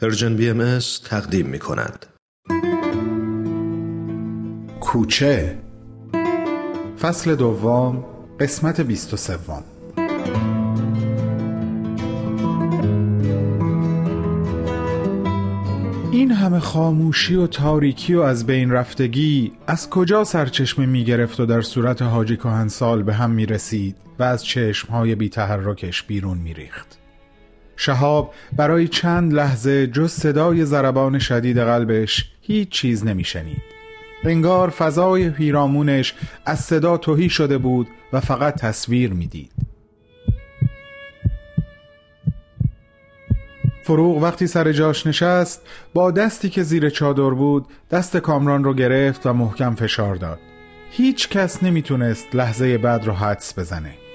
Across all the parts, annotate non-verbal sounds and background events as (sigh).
Persian BM تقدیم می کند. کوچه فصل دوم قسمت بیست و سوم این همه خاموشی و تاریکی و از بین رفتگی از کجا سرچشمه می گرفت و در صورت حاجی کهنسال به هم می رسید و از چشمهای بی تحرکش بیرون می ریخت. شهاب برای چند لحظه جز صدای ضربان شدید قلبش هیچ چیز نمیشنید. انگار فضای پیرامونش از صدا توهی شده بود و فقط تصویر می‌دید. فروغ وقتی سر جاش نشست با دستی که زیر چادر بود دست کامران رو گرفت و محکم فشار داد هیچ کس نمی‌تونست لحظه بعد رو حدس بزنه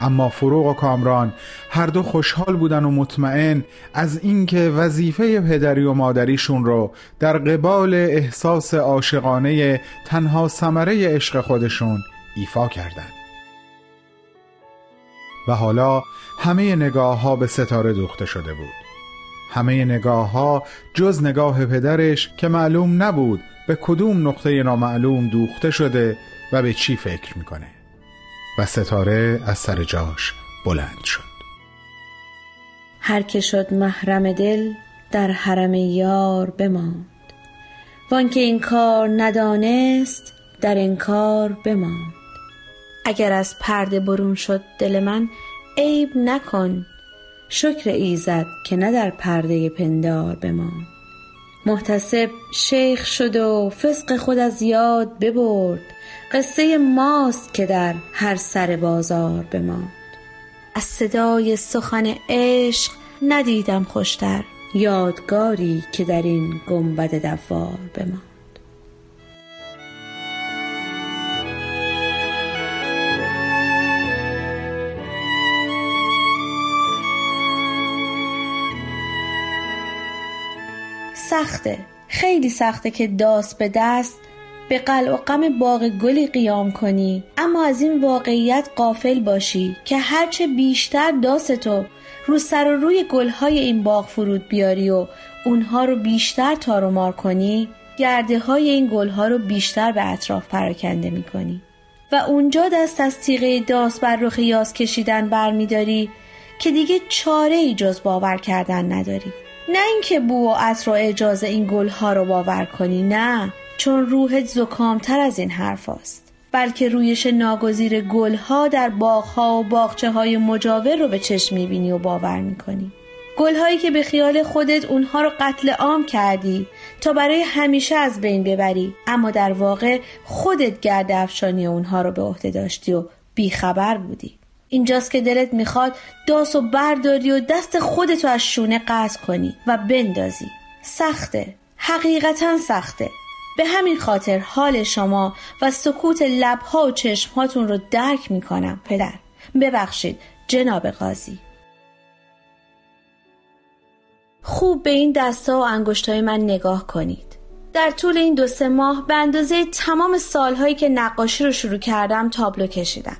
اما فروغ و کامران هر دو خوشحال بودن و مطمئن از اینکه وظیفه پدری و مادریشون رو در قبال احساس عاشقانه تنها ثمره عشق خودشون ایفا کردند. و حالا همه نگاه ها به ستاره دوخته شده بود همه نگاه ها جز نگاه پدرش که معلوم نبود به کدوم نقطه نامعلوم دوخته شده و به چی فکر می‌کنه و ستاره از سر جاش بلند شد. هر که شد محرم دل در حرم یار بماند. وان که این کار ندانست در انکار بماند. اگر از پرده برون شد دل من عیب نکن. شکر ایزد که نه در پرده پندار بماند. محتسب شیخ شد و فسق خود از یاد ببرد. قصه ماست که در هر سر بازار بماند. از صدای سخن عشق ندیدم خوشتر. یادگاری که در این گنبد دوار بماند. سخته. خیلی سخته که داست به دست به قلع و غم باغ گلی قیام کنی. اما از این واقعیت قافل باشی که هرچه بیشتر داستو رو سر و روی گلهای این باغ فرود بیاری و اونها رو بیشتر تار و مار کنی گرده های این گلها رو بیشتر به اطراف پراکنده می کنی و اونجا دست از تیغه داس بر رخ یاس کشیدن برمیداری که دیگه چاره ای جز باور کردن نداری. نه اینکه بو و عطر و اجازه این گلها رو باور کنی نه. چون روحت زکامتر از این حرف است. بلکه رویش ناگزیر گلها در باغها و باغچه های مجاور رو به چشم می‌بینی و باور می‌کنی. گلهایی که به خیال خودت اونها رو قتل عام کردی تا برای همیشه از بین ببری اما در واقع خودت گرد افشانی اونها رو به عهده داشتی و بیخبر بودی. اینجاست که دلت می‌خواد داس و برداری و دست خودتو از شونه قطع کنی و بندازی. سخته. حقیقتا سخته. به همین خاطر حال شما و سکوت لبها و چشمهاتون رو درک می‌کنم پدر. ببخشید جناب قاضی. خوب به این دستا و انگشتای من نگاه کنید. در طول این دو سه ماه به اندازه تمام سالهایی که نقاشی رو شروع کردم تابلو کشیدم.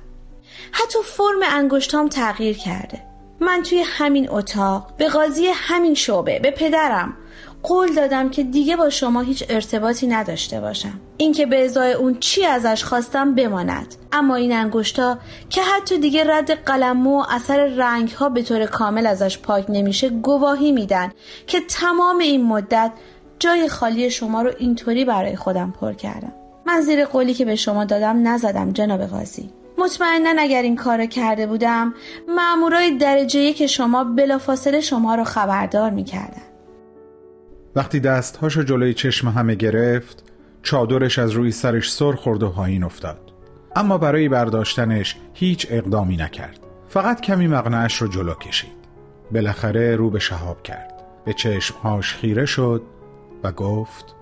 حتی فرم انگشتام تغییر کرده. من توی همین اتاق به قاضی همین شعبه به پدرم قول دادم که دیگه با شما هیچ ارتباطی نداشته باشم. اینکه به ازای اون چی ازش خواستم بماند. اما این انگشتا که حتی دیگه رد قلمو و اثر رنگ ها به طور کامل ازش پاک نمیشه گواهی میدن که تمام این مدت جای خالی شما رو اینطوری برای خودم پر کردم. من زیر قولی که به شما دادم نزدم جناب قاضی. مطمئنا اگر این کارو کرده بودم مامورای درجه که شما بلافاصله شما رو خبردار می‌کردن. وقتی دستهاشو جلوی چشم همه گرفت چادرش از روی سرش سر خورد و پایین افتاد. اما برای برداشتنش هیچ اقدامی نکرد. فقط کمی مقنعش رو جلو کشید. بالاخره رو به شهاب کرد. به چشمهاش خیره شد و گفت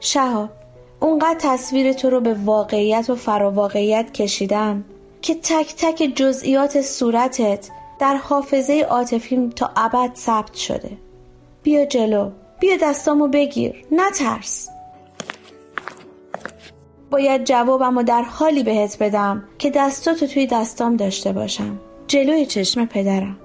شهاب اونقدر تصویر تو رو به واقعیت و فراواقعیت کشیدم که تک تک جزئیات صورتت در حافظه عاطفیم تا ابد ثبت شده. بیا جلو. بیا دستامو بگیر. نترس. باید جوابمو در حالی بهت بدم که دستاتو توی دستام داشته باشم. جلوی چشم پدرم.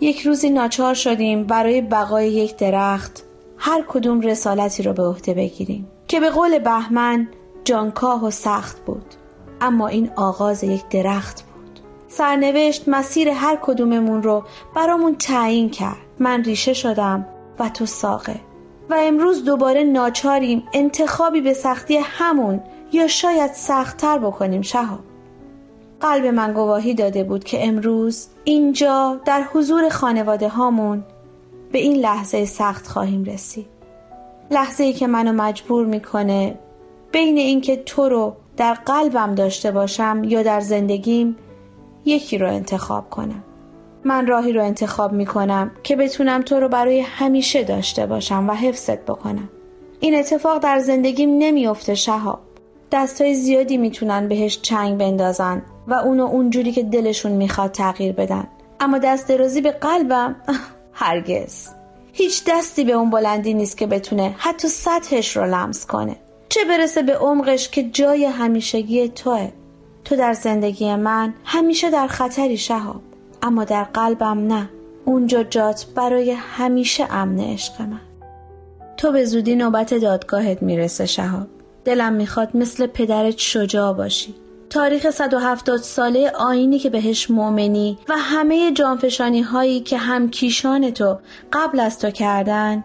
یک روزی ناچار شدیم برای بقای یک درخت. هر کدوم رسالتی رو به عهده بگیریم. که به قول بهمن جانکاه و سخت بود اما این آغاز یک درخت بود. سرنوشت مسیر هر کدوممون رو برامون تعیین کرد. من ریشه شدم و تو ساقه. و امروز دوباره ناچاریم انتخابی به سختی همون یا شاید سختتر بکنیم شهاب. قلب من گواهی داده بود که امروز اینجا در حضور خانواده هامون به این لحظه سخت خواهیم رسید. لحظه ای که منو مجبور می‌کنه بین اینکه تو رو در قلبم داشته باشم یا در زندگیم یکی رو انتخاب کنم. من راهی رو انتخاب می‌کنم که بتونم تو رو برای همیشه داشته باشم و حفظت بکنم. این اتفاق در زندگیم نمیافته شهاب. دستای زیادی می‌تونن بهش چنگ بندازن و اونو اونجوری که دلشون می‌خواد تغییر بدن. اما دست درازی به قلبم (laughs) هرگز. هیچ دستی به اون بلندی نیست که بتونه حتی سطحش رو لمس کنه. چه برسه به عمقش که جای همیشگی توه. تو در زندگی من همیشه در خطری شهاب اما در قلبم نه. اونجا جات برای همیشه امن عشق من. تو به زودی نوبت دادگاهت می‌رسه شهاب. دلم می‌خواد مثل پدرت شجاع باشی. تاریخ 170 ساله آینی که بهش مؤمنی و همه جانفشانی هایی که هم کیشان تو قبل از تو کردن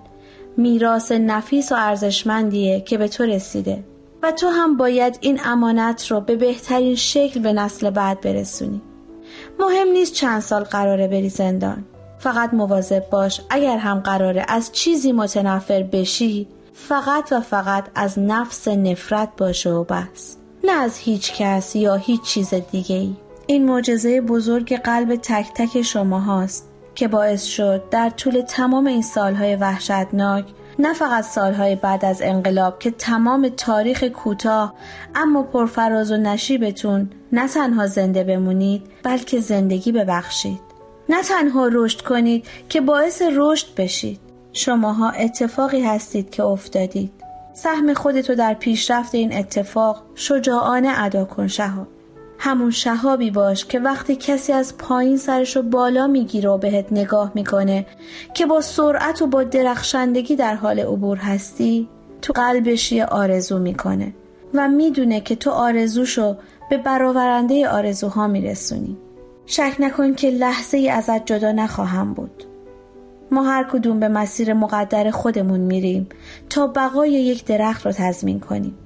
میراث نفیس و ارزشمندیه که به تو رسیده. و تو هم باید این امانت رو به بهترین شکل به نسل بعد برسونی. مهم نیست چند سال قراره بری زندان. فقط مواظب باش اگر هم قراره از چیزی متنفر بشی فقط و فقط از نفس نفرت باشه و بس. نه از هیچ کس یا هیچ چیز دیگه ای. این معجزه بزرگ قلب تک تک شما هاست که باعث شد در طول تمام این سالهای وحشتناک نه فقط سالهای بعد از انقلاب که تمام تاریخ کوتاه اما پرفراز و نشیبتون نه تنها زنده بمونید بلکه زندگی ببخشید. نه تنها رشد کنید که باعث رشد بشید. شماها اتفاقی هستید که افتادید. سهم خودتو در پیشرفت این اتفاق شجاعانه ادا کن شهاب. همون شهابی باش که وقتی کسی از پایین سرشو بالا می‌گیره و بهت نگاه می‌کنه که با سرعت و با درخشندگی در حال عبور هستی تو قلبش یه آرزو می‌کنه و می‌دونه که تو آرزوشو به برآورنده آرزوها میرسونی. شک نکن که لحظه ای ازت جدا نخواهم بود. ما هر کدوم به مسیر مقدر خودمون میریم تا بقای یک درخت رو تضمین کنیم.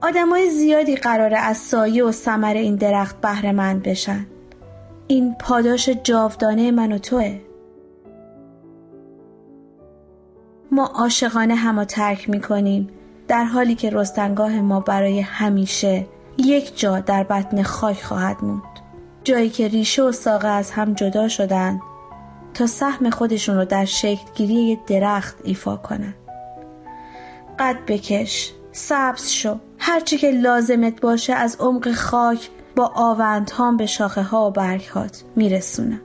آدمای زیادی قراره از سایه و ثمر این درخت بهره مند بشن. این پاداش جاودانه من و توه. ما عاشقانه همو ترک می‌کنیم در حالی که رستنگاه ما برای همیشه یک جا در بطن خاک خواهد موند. جایی که ریشه و ساقه از هم جدا شدن تا سهم خودشون رو در شکل گیری درخت ایفا کنن. قد بکش سبز شو. هرچی که لازمت باشه از عمق خاک با آوندهام به شاخه ها و برگهات میرسونم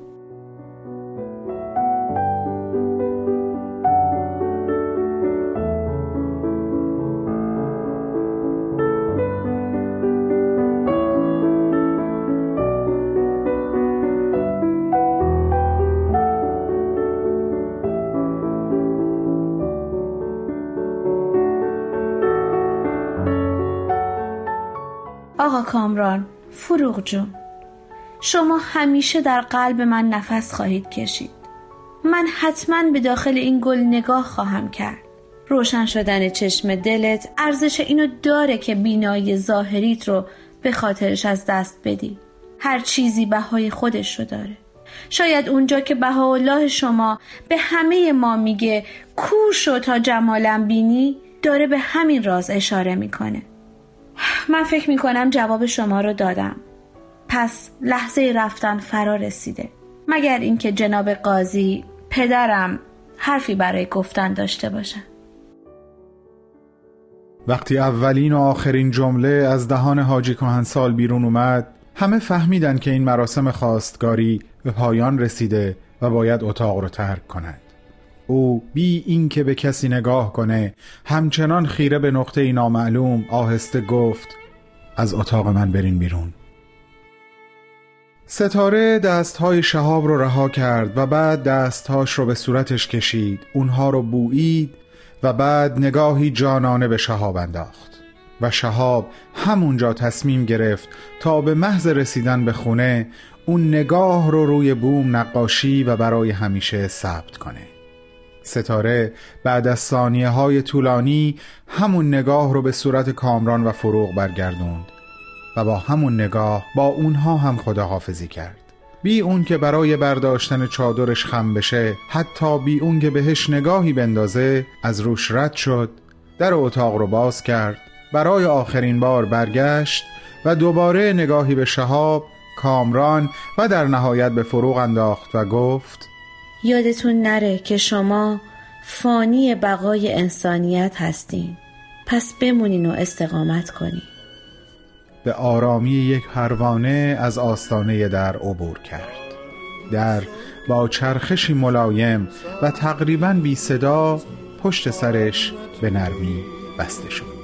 کامران فروغ جون. شما همیشه در قلب من نفس خواهید کشید. من حتما به داخل این گل نگاه خواهم کرد. روشن شدن چشم دلت ارزش اینو داره که بینایی ظاهریت رو به خاطرش از دست بدی. هر چیزی بهای خودش رو داره. شاید اونجا که بهاءالله شما به همه ما میگه کور شو تا جمالم بینی داره به همین راز اشاره می‌کنه. من فکر می‌کنم جواب شما رو دادم. پس لحظه رفتن فرا رسیده. مگر اینکه جناب قاضی پدرم حرفی برای گفتن داشته باشن. وقتی اولین و آخرین جمله از دهان حاجی کهنسال بیرون اومد همه فهمیدن که این مراسم خواستگاری به پایان رسیده و باید اتاق رو ترک کند او بی اینکه به کسی نگاه کنه همچنان خیره به نقطه نامعلوم آهسته گفت از اتاق من برین بیرون. ستاره دستهای شهاب رو رها کرد و بعد دستهاش رو به صورتش کشید اونها رو بویید و بعد نگاهی جانانه به شهاب انداخت و شهاب همونجا تصمیم گرفت تا به محض رسیدن به خونه اون نگاه رو روی بوم نقاشی و برای همیشه ثبت کنه. ستاره بعد از ثانیه های طولانی همون نگاه رو به صورت کامران و فروغ برگردوند و با همون نگاه با اونها هم خداحافظی کرد. بی اون که برای برداشتن چادرش خم بشه حتی بی اون که بهش نگاهی بندازه از روش رد شد در اتاق رو باز کرد برای آخرین بار برگشت و دوباره نگاهی به شهاب کامران و در نهایت به فروغ انداخت و گفت یادتون نره که شما فانی بقای انسانیت هستین. پس بمونین و استقامت کنین. به آرامی یک پروانه از آستانه در عبور کرد. در با چرخشی ملایم و تقریبا بی صدا پشت سرش به نرمی بسته شد.